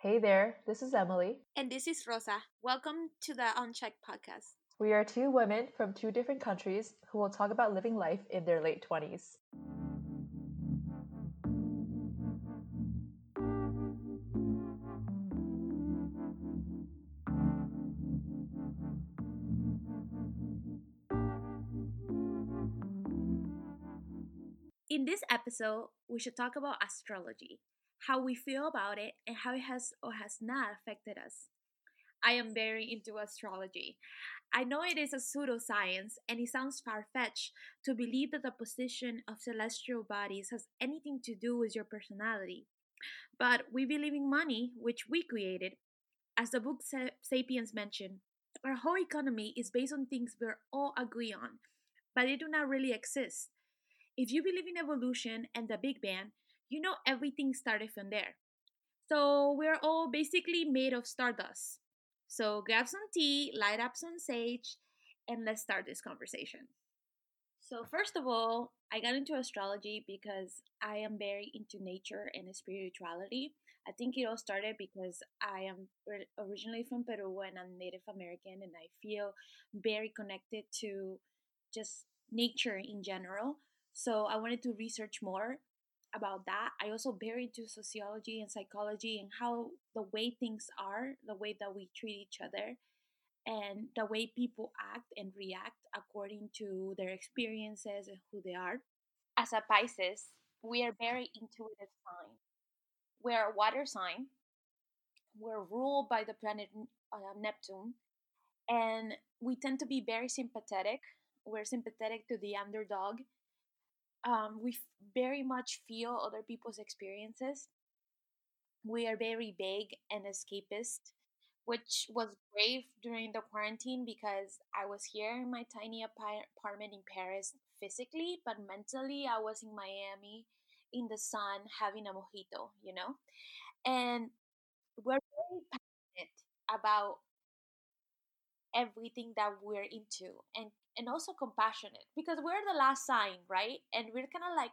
Hey there, this is Emily. And this is Rosa. Welcome to the Unchecked podcast. We are two women from two different countries who will talk about living life in their late 20s. In this episode, we should talk about astrology, how we feel about it, and how it has or has not affected us. I am very into astrology. I know it is a pseudoscience and it sounds far fetched to believe that the position of celestial bodies has anything to do with your personality. But we believe in money, which we created. As the book Sapiens mentioned, our whole economy is based on things we all agree on, but they do not really exist. If you believe in evolution and the Big Bang, you know everything started from there. So we're all basically made of stardust. So grab some tea, light up some sage, and let's start this conversation. So, first of all, I got into astrology because I am very into nature and spirituality. I think it all started because I am originally from Peru and I'm Native American, and I feel very connected to just nature in general. So I wanted to research more about that. I also very into sociology and psychology and how the way things are, the way that we treat each other, and the way people act and react according to their experiences and who they are. As a Pisces, we are very intuitive sign. We're a water sign. We're ruled by the planet uh, Neptune, and we tend to be very sympathetic. We're sympathetic to the underdog um, we very much feel other people's experiences. We are very vague and escapist, which was great during the quarantine because I was here in my tiny apartment in Paris physically, but mentally I was in Miami in the sun having a mojito, you know? And we're very passionate about everything that we're into and and also compassionate because we're the last sign, right? And we're kind of like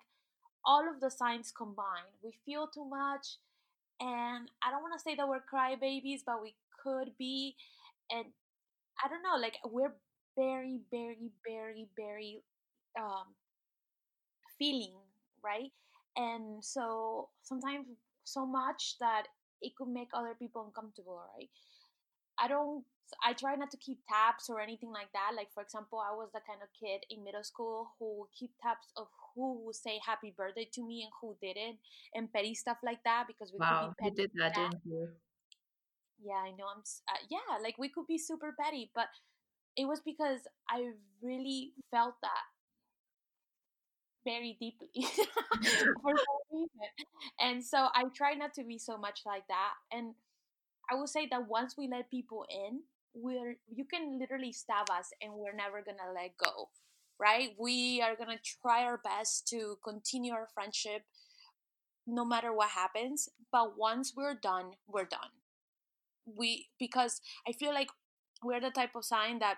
all of the signs combined. We feel too much, and I don't want to say that we're crybabies, but we could be. And I don't know, like we're very, very, very, very um, feeling, right? And so sometimes so much that it could make other people uncomfortable, right? I don't I try not to keep tabs or anything like that. Like for example, I was the kind of kid in middle school who keep tabs of who would say happy birthday to me and who didn't, and petty stuff like that because we wow, could be petty. you did that, didn't you? Yeah, I know. I'm uh, yeah, like we could be super petty, but it was because I really felt that very deeply for some reason, and so I try not to be so much like that. And I would say that once we let people in, we're you can literally stab us and we're never gonna let go right? We are gonna try our best to continue our friendship no matter what happens but once we're done we're done. We because i feel like we're the type of sign that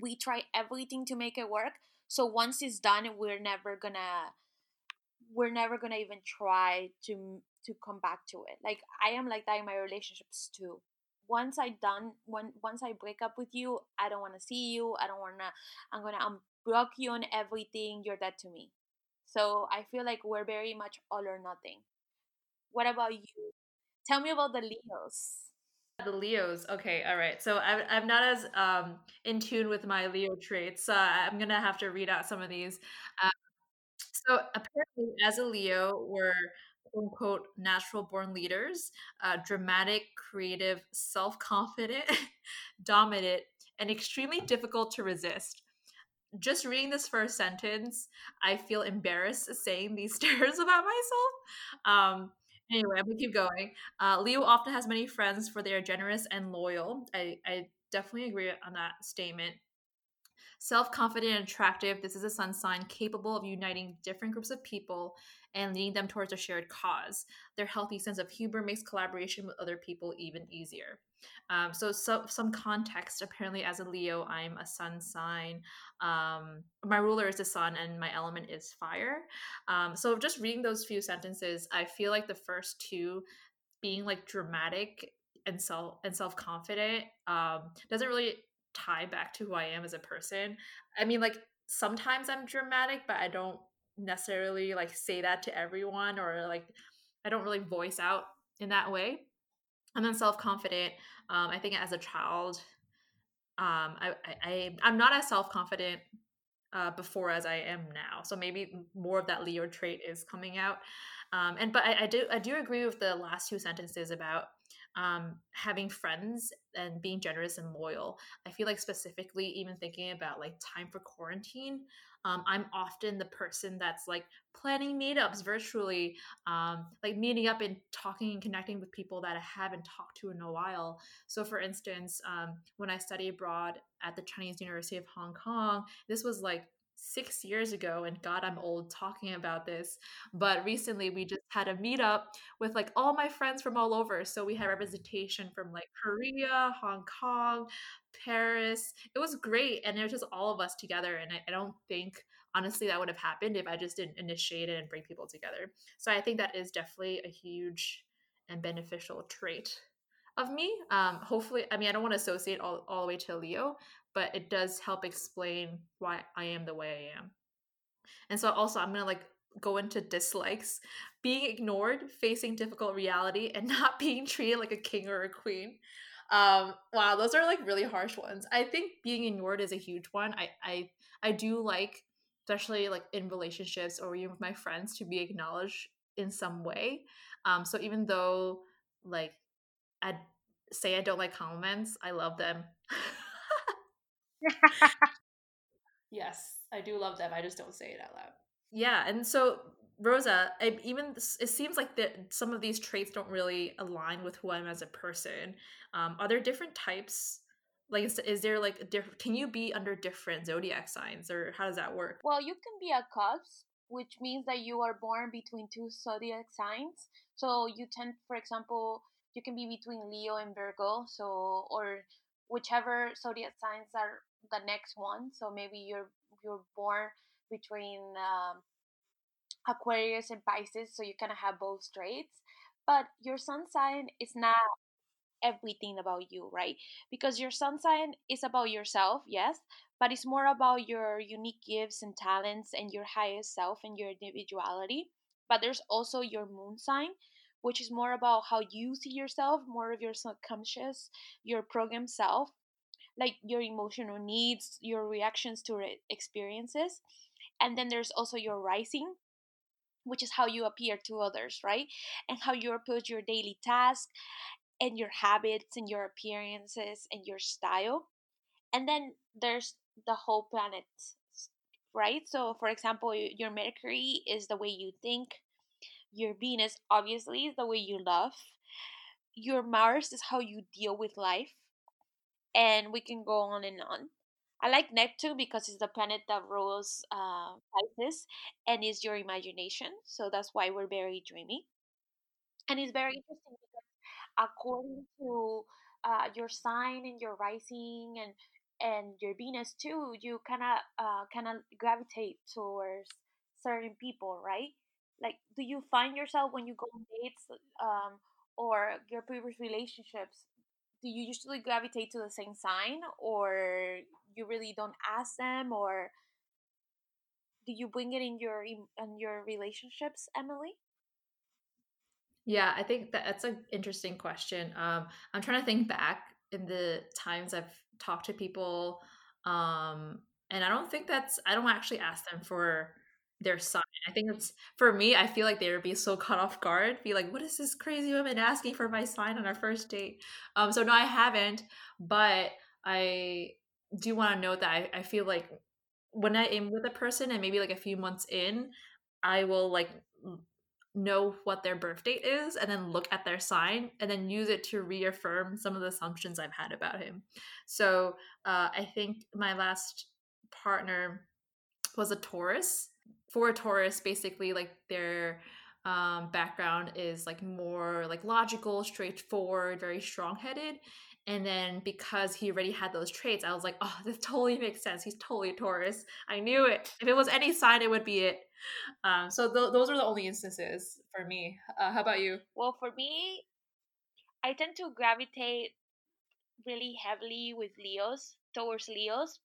we try everything to make it work so once it's done we're never gonna we're never gonna even try to to come back to it. Like i am like that in my relationships too once I done when once I break up with you, I don't want to see you. I don't want to. I'm gonna unblock you on everything. You're dead to me. So I feel like we're very much all or nothing. What about you? Tell me about the Leos. The Leos. Okay, all right. So I'm, I'm not as um, in tune with my Leo traits. So I'm gonna have to read out some of these. Um, so apparently, as a Leo, we're unquote natural born leaders, uh, dramatic, creative, self confident, dominant, and extremely difficult to resist. Just reading this first sentence, I feel embarrassed saying these stares about myself. Um, anyway, I'm gonna keep going. Uh, Leo often has many friends for they are generous and loyal. I, I definitely agree on that statement. Self confident and attractive, this is a sun sign capable of uniting different groups of people and leading them towards a shared cause. Their healthy sense of humor makes collaboration with other people even easier. Um, so, so, some context. Apparently, as a Leo, I'm a sun sign. Um, my ruler is the sun, and my element is fire. Um, so, just reading those few sentences, I feel like the first two being like dramatic and self and self-confident um doesn't really tie back to who I am as a person. I mean like sometimes I'm dramatic, but I don't necessarily like say that to everyone or like I don't really voice out in that way. And then self-confident, um, I think as a child, um, I, I, I am not as self-confident uh, before as I am now. So maybe more of that Leo trait is coming out. Um, and but I, I do I do agree with the last two sentences about um, having friends and being generous and loyal. I feel like specifically even thinking about like time for quarantine, um, I'm often the person that's like planning meetups virtually, um, like meeting up and talking and connecting with people that I haven't talked to in a while. So, for instance, um, when I studied abroad at the Chinese University of Hong Kong, this was like six years ago and god i'm old talking about this but recently we just had a meetup with like all my friends from all over. So we had representation from like korea hong kong paris. It was great and it was just all of us together and i, I don't think honestly that would have happened if i just didn't initiate it and bring people together. So i think that is definitely a huge and beneficial trait of me. Um hopefully i mean i don't want to associate all, all the way to leo but it does help explain why I am the way I am. And so also I'm gonna like go into dislikes, being ignored, facing difficult reality, and not being treated like a king or a queen. Um, wow, those are like really harsh ones. I think being ignored is a huge one. I I I do like, especially like in relationships or even with my friends, to be acknowledged in some way. Um, so even though like I say I don't like compliments, I love them. yes, I do love them. I just don't say it out loud. Yeah, and so Rosa, I, even it seems like that some of these traits don't really align with who I am as a person. Um, are there different types? Like, is, is there like a different? Can you be under different zodiac signs, or how does that work? Well, you can be a cusp, which means that you are born between two zodiac signs. So you tend, for example, you can be between Leo and Virgo. So or whichever zodiac signs are the next one. So maybe you're you're born between um, Aquarius and Pisces, so you kind of have both traits. But your sun sign is not everything about you, right? Because your sun sign is about yourself, yes, but it's more about your unique gifts and talents and your highest self and your individuality. But there's also your moon sign, which is more about how you see yourself, more of your subconscious, your program self like your emotional needs, your reactions to experiences. And then there's also your rising, which is how you appear to others, right? And how you approach your daily task and your habits and your appearances and your style. And then there's the whole planet, right? So, for example, your Mercury is the way you think, your Venus, obviously, is the way you love, your Mars is how you deal with life, and we can go on and on. I like Neptune because it's the planet that rules uh, Pisces and is your imagination. So that's why we're very dreamy. And it's very interesting because according to uh, your sign and your rising and and your Venus too, you kind of uh, kind of gravitate towards certain people, right? Like, do you find yourself when you go on dates um, or your previous relationships? Do you usually gravitate to the same sign or you really don't ask them or do you bring it in your in your relationships emily? Yeah i think that that's an interesting question um, i'm trying to think back in the times i've talked to people um, and i don't think that's i don't actually ask them for their sign. I think it's for me, I feel like they would be so caught off guard, be like, what is this crazy woman asking for my sign on our first date? Um, so no, I haven't, but I do want to note that I, I feel like when I am with a person and maybe like a few months in, I will like know what their birth date is and then look at their sign and then use it to reaffirm some of the assumptions I've had about him. So uh, I think my last partner was a Taurus for a Taurus, basically like their um, background is like more like logical, straightforward, very strong headed. And then because he already had those traits, I was like, oh, this totally makes sense. He's totally Taurus. I knew it. If it was any sign, it would be it. Um, so th- those are the only instances for me. Uh, how about you? Well, for me, I tend to gravitate really heavily with Leos towards Leos.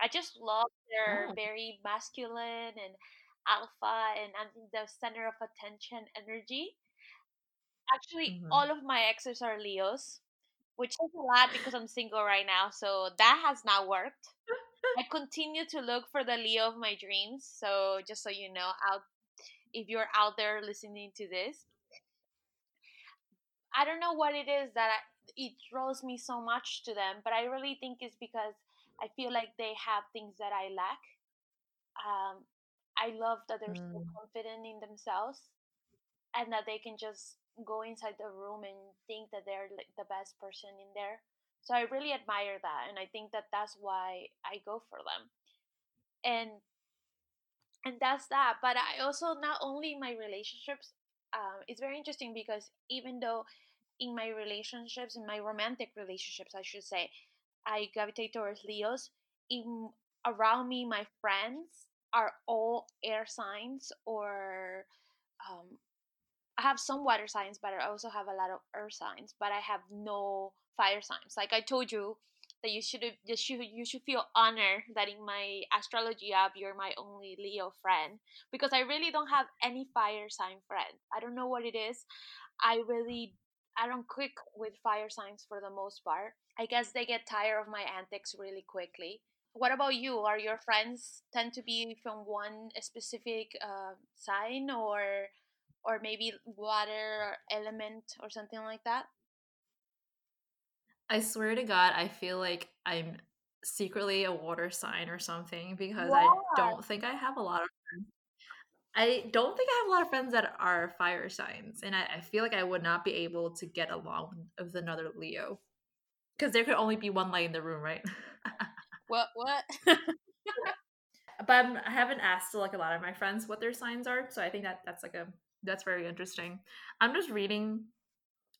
I just love their Oh. very masculine and alpha and I'm the center of attention energy. Actually, Mhm. all of my exes are Leos, which is a lot because I'm single right now, so that has not worked. I continue to look for the Leo of my dreams. So just so you know, out if you're out there listening to this, I don't know what it is that I, it draws me so much to them, but I really think it's because I feel like they have things that I lack. Um, I love that they're so Mm. confident in themselves and that they can just go inside the room and think that they're like the best person in there. So I really admire that, and I think that that's why I go for them. And and that's that. But I also not only in my relationships, um, it's very interesting because even though in my relationships, in my romantic relationships, I should say, I gravitate towards Leos. In around me, my friends are all air signs or um, I have some water signs, but I also have a lot of earth signs. But I have no fire signs. Like I told you that you should you should you should feel honored that in my astrology app you're my only Leo friend because I really don't have any fire sign friend. I don't know what it is. I really I don't click with fire signs for the most part. I guess they get tired of my antics really quickly. What about you? Are your friends tend to be from one specific uh, sign or or maybe water or element or something like that? I swear to God, I feel like I'm secretly a water sign or something because I don't think I have a lot of I don't think I have a lot of friends that are fire signs, and I, I feel like I would not be able to get along with another Leo because there could only be one light in the room, right? What? What? but I'm, I haven't asked like a lot of my friends what their signs are, so I think that that's like a that's very interesting. I'm just reading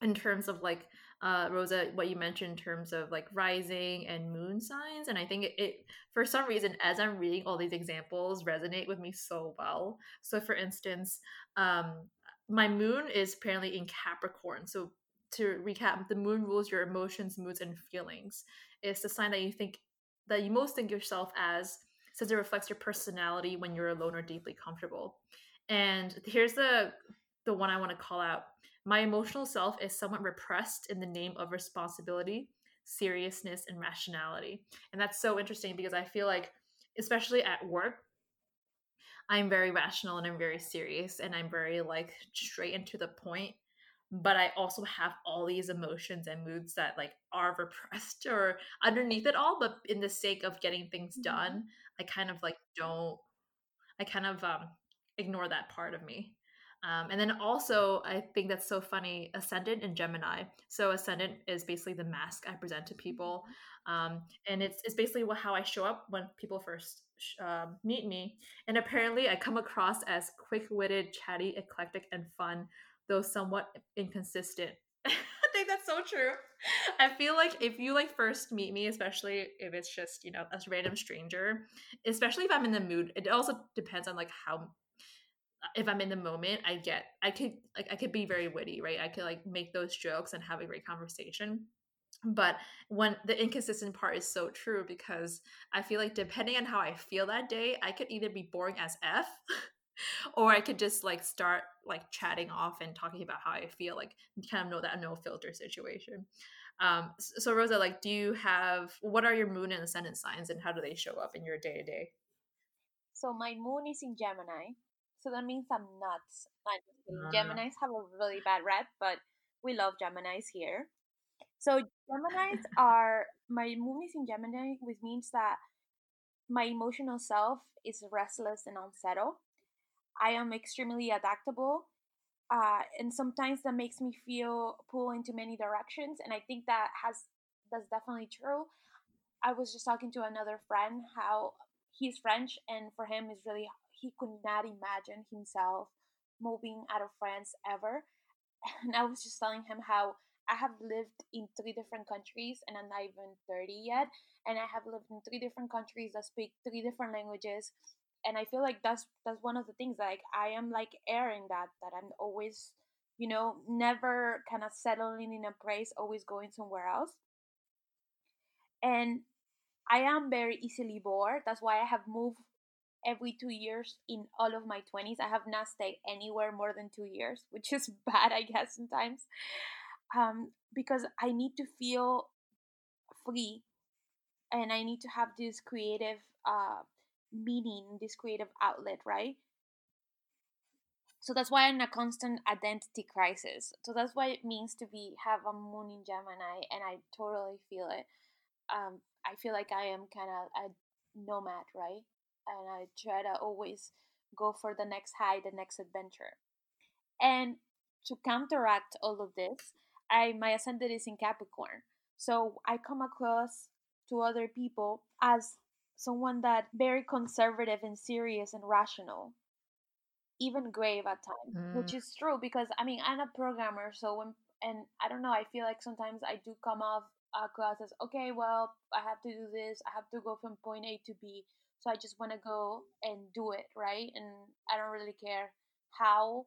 in terms of like uh rosa what you mentioned in terms of like rising and moon signs and i think it, it for some reason as i'm reading all these examples resonate with me so well. So for instance um my moon is apparently in capricorn so to recap the moon rules your emotions moods and feelings. It's the sign that you think that you most think yourself as since it reflects your personality when you're alone or deeply comfortable. And here's the the one i want to call out my emotional self is somewhat repressed in the name of responsibility, seriousness, and rationality. And that's so interesting because I feel like, especially at work, I'm very rational and I'm very serious and I'm very like straight and to the point. But I also have all these emotions and moods that like are repressed or underneath it all. But in the sake of getting things Mhm. done, I kind of like don't I kind of um, ignore that part of me. Um, and then also, I think that's so funny. Ascendant and Gemini. So Ascendant is basically the mask I present to people, Mhm. um, and it's it's basically how I show up when people first sh- um, meet me. And apparently, I come across as quick-witted, chatty, eclectic, and fun, though somewhat inconsistent. I think that's so true. I feel like if you like first meet me, especially if it's just you know a random stranger, especially if I'm in the mood. It also depends on like how if I'm in the moment, I get I could like I could be very witty, right? I could like make those jokes and have a great conversation. But when the inconsistent part is so true because I feel like depending on how I feel that day, I could either be boring as F or I could just like start like chatting off and talking about how I feel, like kind of know that no filter situation. Um, so Rosa, like, do you have what are your moon and ascendant signs, and how do they show up in your day to day? So my moon is in Gemini, so that means I'm nuts. I'm. Geminis have a really bad rep, but we love Geminis here. So Geminis are my moon is in Gemini, which means that my emotional self is restless and unsettled. I am extremely adaptable, uh, and sometimes that makes me feel pulled into many directions. And I think that has that's definitely true. I was just talking to another friend how he's French, and for him is really he could not imagine himself moving out of France ever. And I was just telling him how I have lived in three different countries, and I'm not even thirty yet, and I have lived in three different countries that speak three different languages, and I feel like that's that's one of the things like I am like airing that that I'm always you know, never kind of settling in a place, always going somewhere else. And I am very easily bored. That's why I have moved every two years in all of my 20s. I have not stayed anywhere more than two years, which is bad, I guess, sometimes. Um, because I need to feel free and I need to have this creative uh, meaning, this creative outlet, right? So that's why I'm in a constant identity crisis. So that's what it means to be have a moon in Gemini, and I totally feel it. Um, I feel like I am kind of a nomad, right? And I try to always go for the next high, the next adventure. And to counteract all of this, I my ascendant is in Capricorn. So I come across to other people as someone that very conservative and serious and rational even grave at times mm. which is true because i mean i'm a programmer so when and i don't know i feel like sometimes i do come off Uh, across as okay well i have to do this i have to go from point a to b so i just want to go and do it right and i don't really care how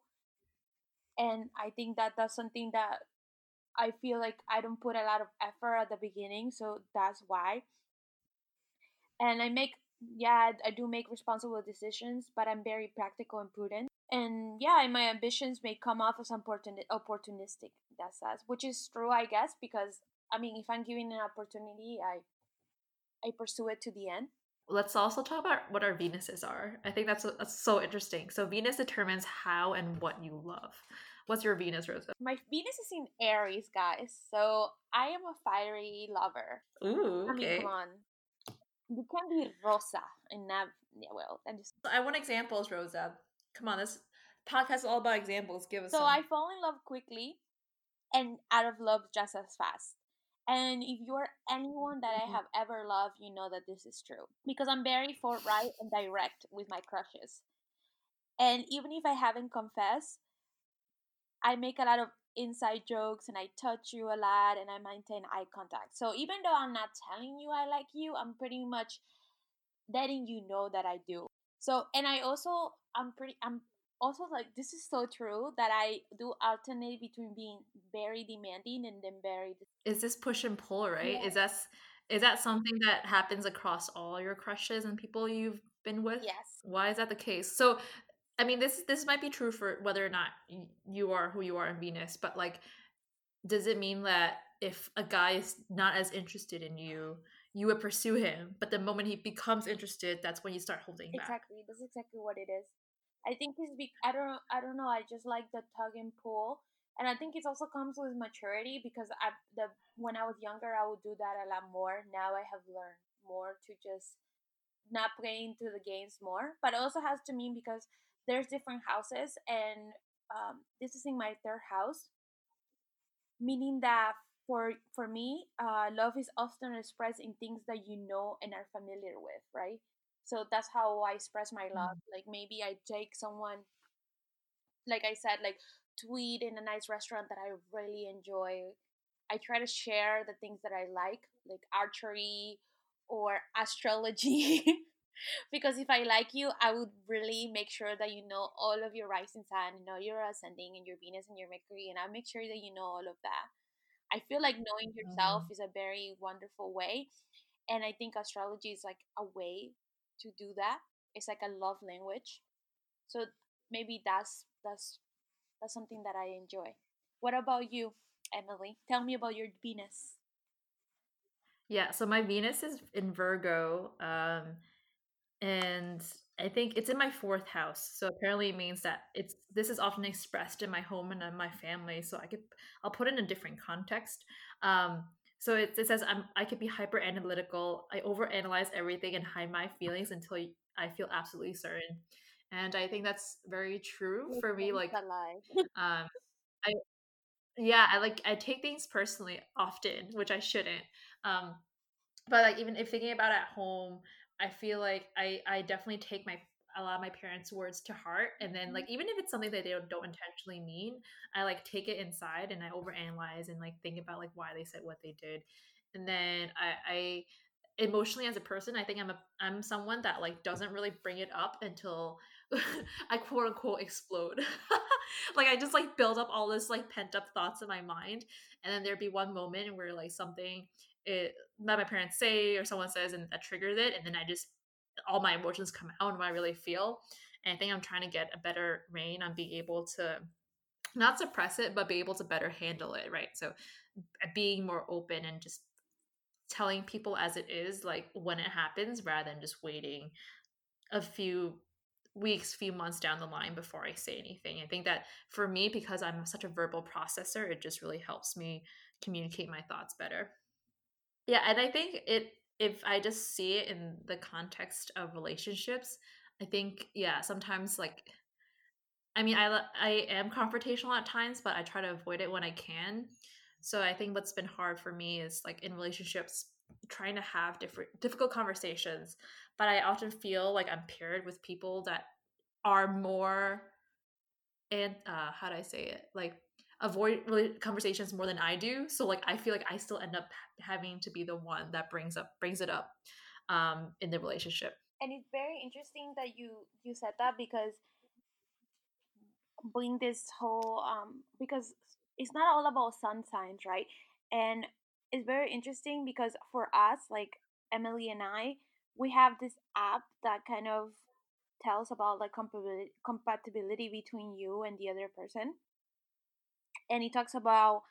and i think that that's something that I feel like I don't put a lot of effort at the beginning, so that's why. And I make, yeah, I do make responsible decisions, but I'm very practical and prudent. And yeah, my ambitions may come off as opportunistic. That's us, which is true, I guess, because I mean, if I'm given an opportunity, I I pursue it to the end. Let's also talk about what our Venuses are. I think that's, that's so interesting. So Venus determines how and what you love. What's your Venus, Rosa? My Venus is in Aries, guys. So I am a fiery lover. Ooh, okay. I mean, come on. You can be Rosa and not yeah. Well, I just I want examples, Rosa. Come on, this podcast is all about examples. Give us. So some. I fall in love quickly, and out of love just as fast. And if you're anyone that I mm-hmm. have ever loved, you know that this is true because I'm very forthright and direct with my crushes. And even if I haven't confessed, I make a lot of inside jokes and I touch you a lot and I maintain eye contact. So even though I'm not telling you I like you, I'm pretty much letting you know that I do. So and I also I'm pretty I'm also like this is so true that I do alternate between being very demanding and then very Is this push and pull, right? Is that is that something that happens across all your crushes and people you've been with? Yes. Why is that the case? So I mean, this this might be true for whether or not you are who you are in Venus, but like, does it mean that if a guy is not as interested in you, you would pursue him, but the moment he becomes interested, that's when you start holding back. Exactly, that's exactly what it is. I think it's be- I don't I don't know. I just like the tug and pull, and I think it also comes with maturity because I the when I was younger I would do that a lot more. Now I have learned more to just not play into the games more, but it also has to mean because there's different houses and um, this is in my third house meaning that for for me uh, love is often expressed in things that you know and are familiar with right so that's how i express my love mm-hmm. like maybe i take someone like i said like to eat in a nice restaurant that i really enjoy i try to share the things that i like like archery or astrology because if I like you, I would really make sure that you know all of your rising sign, you know your ascending and your Venus and your Mercury, and I'll make sure that you know all of that. I feel like knowing yourself mm-hmm. is a very wonderful way, and I think astrology is like a way to do that. It's like a love language, so maybe that's that's that's something that I enjoy. What about you, Emily? Tell me about your Venus. Yeah, so my Venus is in Virgo. Um, and I think it's in my fourth house. So apparently it means that it's this is often expressed in my home and in my family. So I could I'll put it in a different context. Um, so it, it says I'm I could be hyper analytical. I overanalyze everything and hide my feelings until I feel absolutely certain. And I think that's very true for me. Like, um, I yeah, I like I take things personally often, which I shouldn't. Um, but like even if thinking about at home I feel like I I definitely take my a lot of my parents' words to heart, and then like mm-hmm. even if it's something that they don't, don't intentionally mean, I like take it inside and I overanalyze and like think about like why they said what they did, and then I, I emotionally as a person, I think I'm a I'm someone that like doesn't really bring it up until I quote unquote explode. like I just like build up all this like pent up thoughts in my mind, and then there'd be one moment where like something it, that my parents say or someone says and that triggers it, and then I just all my emotions come out and what I really feel. And I think I'm trying to get a better rein on being able to not suppress it, but be able to better handle it, right? So uh, being more open and just telling people as it is, like when it happens, rather than just waiting a few weeks, few months down the line before I say anything. I think that for me, because I'm such a verbal processor, it just really helps me communicate my thoughts better. Yeah, and I think it if I just see it in the context of relationships, I think yeah, sometimes like I mean, I I am confrontational at times, but I try to avoid it when I can. So I think what's been hard for me is like in relationships trying to have different difficult conversations, but I often feel like I'm paired with people that are more and uh how do I say it? Like avoid conversations more than I do. So like I feel like I still end up having to be the one that brings up brings it up um in the relationship. And it's very interesting that you you said that because bring this whole um because it's not all about sun signs, right? And it's very interesting because for us, like Emily and I, we have this app that kind of tells about like compatibility between you and the other person and it talks about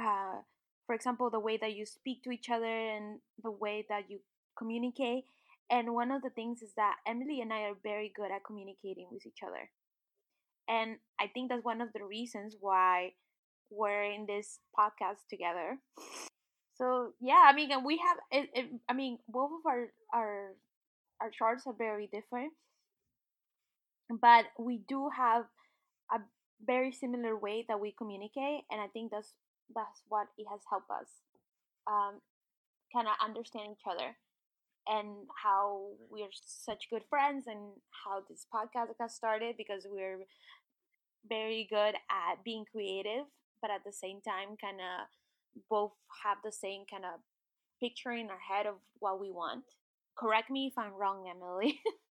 uh, for example the way that you speak to each other and the way that you communicate and one of the things is that emily and i are very good at communicating with each other. And i think that's one of the reasons why we're in this podcast together. So yeah i mean we have it, it, i mean both of our our our charts are very different. But we do have a very similar way that we communicate and i think that's that's what it has helped us um, kind of understand each other and how we're such good friends and how this podcast got started because we're very good at being creative but at the same time kind of both have the same kind of picture in our head of what we want. Correct me if i'm wrong emily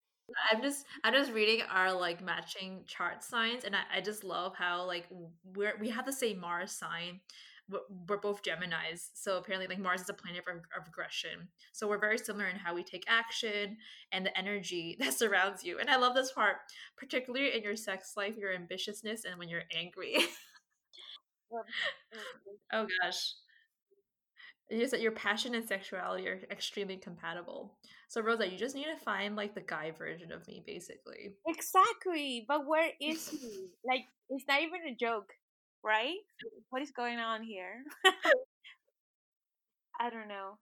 I'm just I'm just reading our like matching chart signs, and I, I just love how like we're we have the same Mars sign. We're both Gemini's, so apparently like Mars is a planet of, of aggression. So we're very similar in how we take action and the energy that surrounds you. And I love this part, particularly in your sex life, your ambitiousness, and when you're angry. oh gosh. Is that your passion and sexuality are extremely compatible. So Rosa, you just need to find like the guy version of me, basically. Exactly. But where is he? like, it's not even a joke, right? What is going on here? I don't know.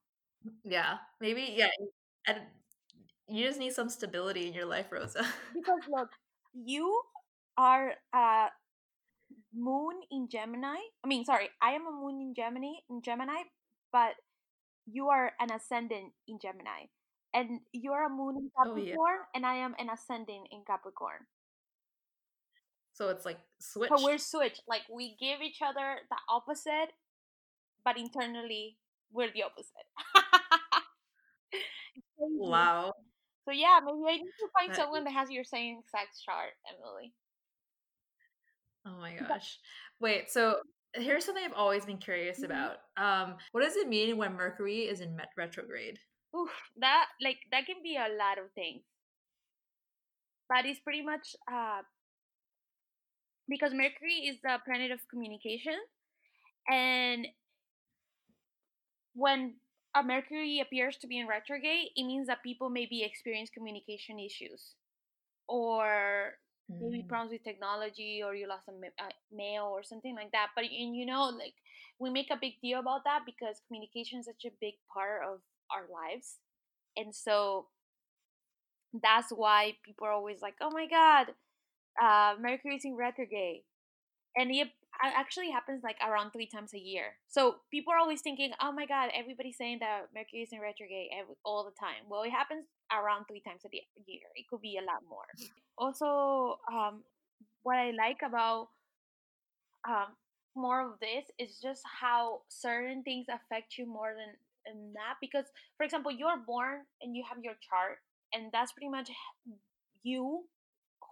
Yeah, maybe. Yeah, and you just need some stability in your life, Rosa. because look, you are a moon in Gemini. I mean, sorry, I am a moon in Gemini. In Gemini, but you are an ascendant in Gemini. And you're a moon in Capricorn, oh, yeah. and I am an ascendant in Capricorn. So it's like switch. So we're switched. Like we give each other the opposite, but internally we're the opposite. wow. So yeah, maybe I need to find that, someone that has your same sex chart, Emily. Oh my gosh. Wait, so here's something I've always been curious mm-hmm. about. Um, what does it mean when Mercury is in retrograde? Oof, that like that can be a lot of things, but it's pretty much uh, because Mercury is the planet of communication, and when a Mercury appears to be in retrograde, it means that people maybe experience communication issues, or maybe mm. problems with technology or you lost a uh, mail or something like that but and you know like we make a big deal about that because communication is such a big part of our lives and so that's why people are always like oh my god uh mercury's in retrograde and it actually happens like around three times a year. So people are always thinking oh my god everybody's saying that mercury is in retrograde every, all the time. Well it happens around three times a year. It could be a lot more. Also um, what I like about um, more of this is just how certain things affect you more than in that. Because, for example, you're born and you have your chart, and that's pretty much you,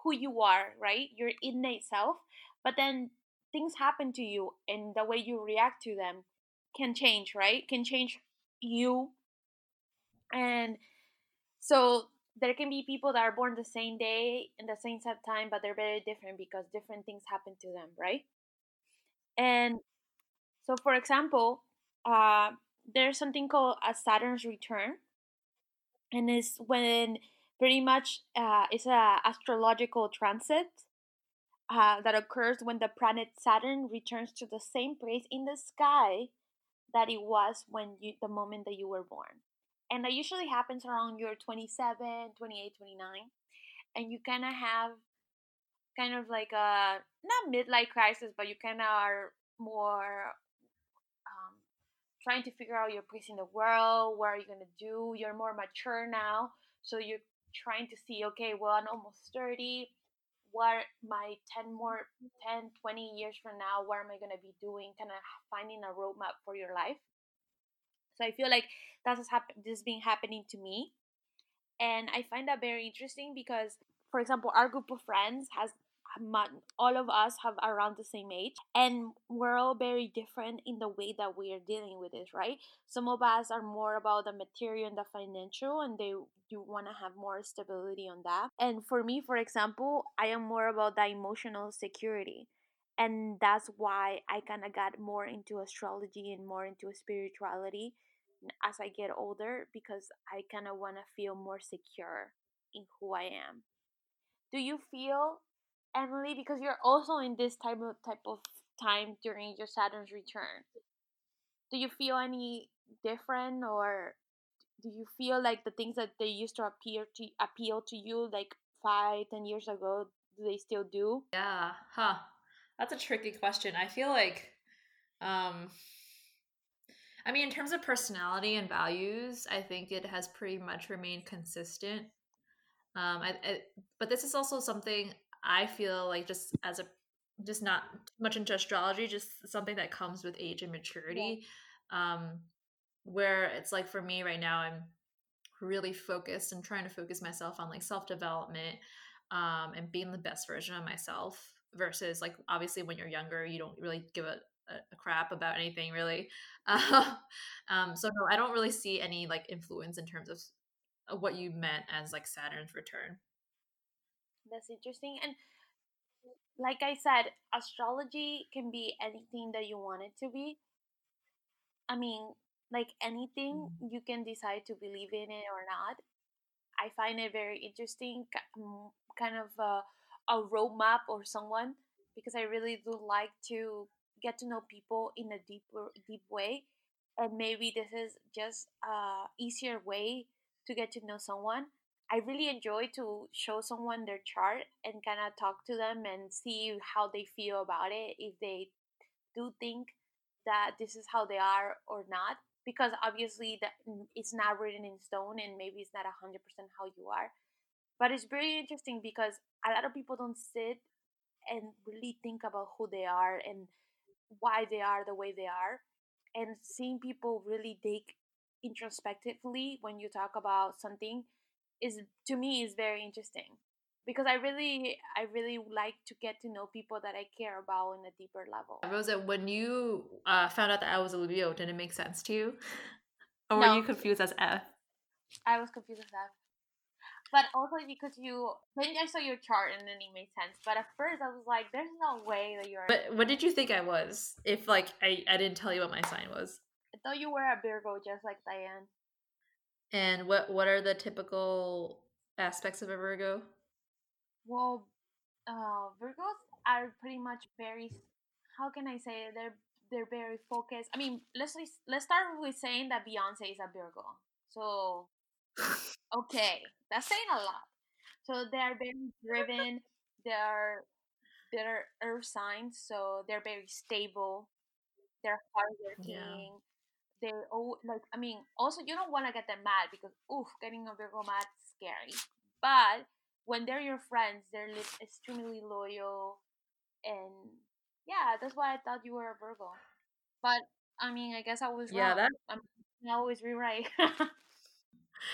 who you are, right? Your innate self. But then things happen to you, and the way you react to them can change, right? Can change you. And so there can be people that are born the same day in the same set time, but they're very different because different things happen to them, right? And so, for example, uh, there's something called a Saturn's return, and it's when pretty much uh, it's a astrological transit uh, that occurs when the planet Saturn returns to the same place in the sky that it was when you the moment that you were born. And that usually happens around your 27 28 29 and you kind of have kind of like a not midlife crisis but you kind of are more um, trying to figure out your place in the world what are you going to do? You're more mature now so you're trying to see okay well i'm almost 30 what my 10 more 10 20 years from now what am i going to be doing? Kind of finding a roadmap for your life? So i feel like that's hap- this being happening to me. And i find that very interesting because for example our group of friends has all of us have around the same age and we're all very different in the way that we are dealing with it right? Some of us are more about the material and the financial and they do want to have more stability on that. And for me for example i am more about the emotional security and that's why i kind of got more into astrology and more into spirituality as i get older because i kind of want to feel more secure in who i am. Do you feel Emily, because you're also in this type of type of time during your Saturn's return. Do you feel any different, or do you feel like the things that they used to appear to appeal to you like five, ten years ago, do they still do? Yeah, huh. That's a tricky question. I feel like, um, I mean, in terms of personality and values, I think it has pretty much remained consistent. Um, I, I, but this is also something I feel like just as a just not much into astrology, just something that comes with age and maturity. Yeah. Um, where it's like for me right now, I'm really focused and trying to focus myself on like self development um, and being the best version of myself. Versus like obviously when you're younger, you don't really give a, a crap about anything really. um, so no, I don't really see any like influence in terms of what you meant as like Saturn's return that's interesting and like i said astrology can be anything that you want it to be i mean like anything mm-hmm. you can decide to believe in it or not i find it very interesting mm, kind of a, a roadmap or someone because i really do like to get to know people in a deeper deep way and maybe this is just a easier way to get to know someone I really enjoy to show someone their chart and kind of talk to them and see how they feel about it, if they do think that this is how they are or not. Because obviously that mm, it's not written in stone and maybe it's not 100% how you are. But it's very interesting because a lot of people don't sit and really think about who they are and why they are the way they are. And seeing people really dig introspectively when you talk about something is to me is very interesting because I really I really like to get to know people that I care about in a deeper level. Rosa, when you uh, found out that I was a Leo, did it make sense to you, or no. were you confused as F? I was confused as F, but also because you then I saw your chart and then it made sense. But at first I was like, "There's no way that you're." But what did you think I was? If like I I didn't tell you what my sign was. I thought you were a Virgo, just like Diane. And what what are the typical aspects of a Virgo? Well, uh, Virgos are pretty much very. How can I say it? They're they're very focused. I mean, let's let's start with saying that Beyonce is a Virgo. So, okay, that's saying a lot. So they are very driven. They're they're earth signs, so they're very stable. They're hardworking. Yeah they oh like I mean also you don't want to get them mad because oof getting a Virgo mad is scary. But when they're your friends, they're extremely loyal and yeah, that's why I thought you were a Virgo. But I mean, I guess I was yeah, wrong. that I'm, not always right.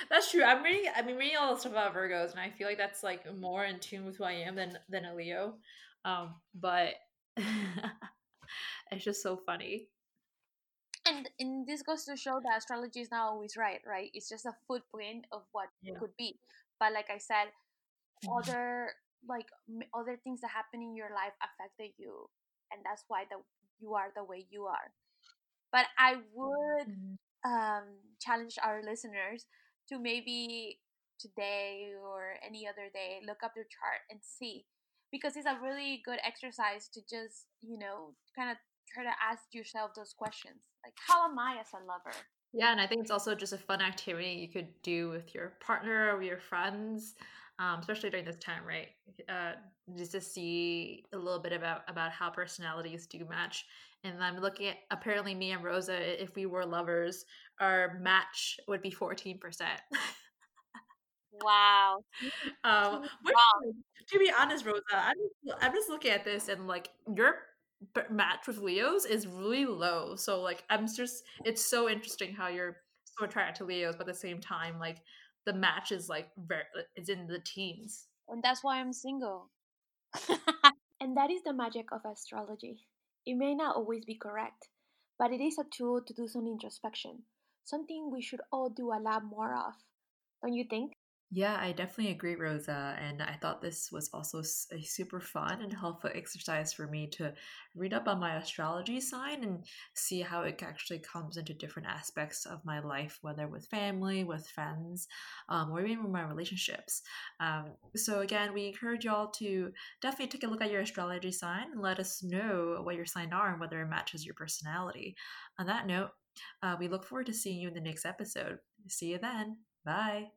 That's true. I'm reading. I mean, reading all the stuff about Virgos, and I feel like that's like more in tune with who I am than than a Leo. Um, but it's just so funny. And and this goes to show that astrology is not always right, right? It's just a footprint of what Yeah. could be. But like I said, Mhm. other like other things that happen in your life affected you, and that's why the you are the way you are. But I would Mhm. um, challenge our listeners to maybe today or any other day look up their chart and see because it's a really good exercise to just you know kind of try to ask yourself those questions like how am i as a lover Yeah, and I think it's also just a fun activity you could do with your partner or your friends, um, especially during this time, right? Uh, just to see a little bit about about how personalities do match. And I'm looking at apparently me and Rosa, if we were lovers, our match would be fourteen percent. wow Um, Wow. to be honest, Rosa, I'm just, I'm just looking at this and like your b- match with Leos is really low. So like I'm just, it's so interesting how you're so attracted to Leos, but at the same time, like the match is like very, uh, it's in the teens. and that's why i'm single and that is the magic of astrology it may not always be correct but it is a tool to do some introspection something we should all do a lot more of don't you think Yeah, I definitely agree, Rosa. And I thought this was also a super fun and helpful exercise for me to read up on my astrology sign and see how it actually comes into different aspects of my life, whether with family, with friends, um, or even with my relationships. Um, so, again, we encourage y'all to definitely take a look at your astrology sign and let us know what your sign are and whether it matches your personality. On that note, uh, we look forward to seeing you in the next episode. See you then. Bye.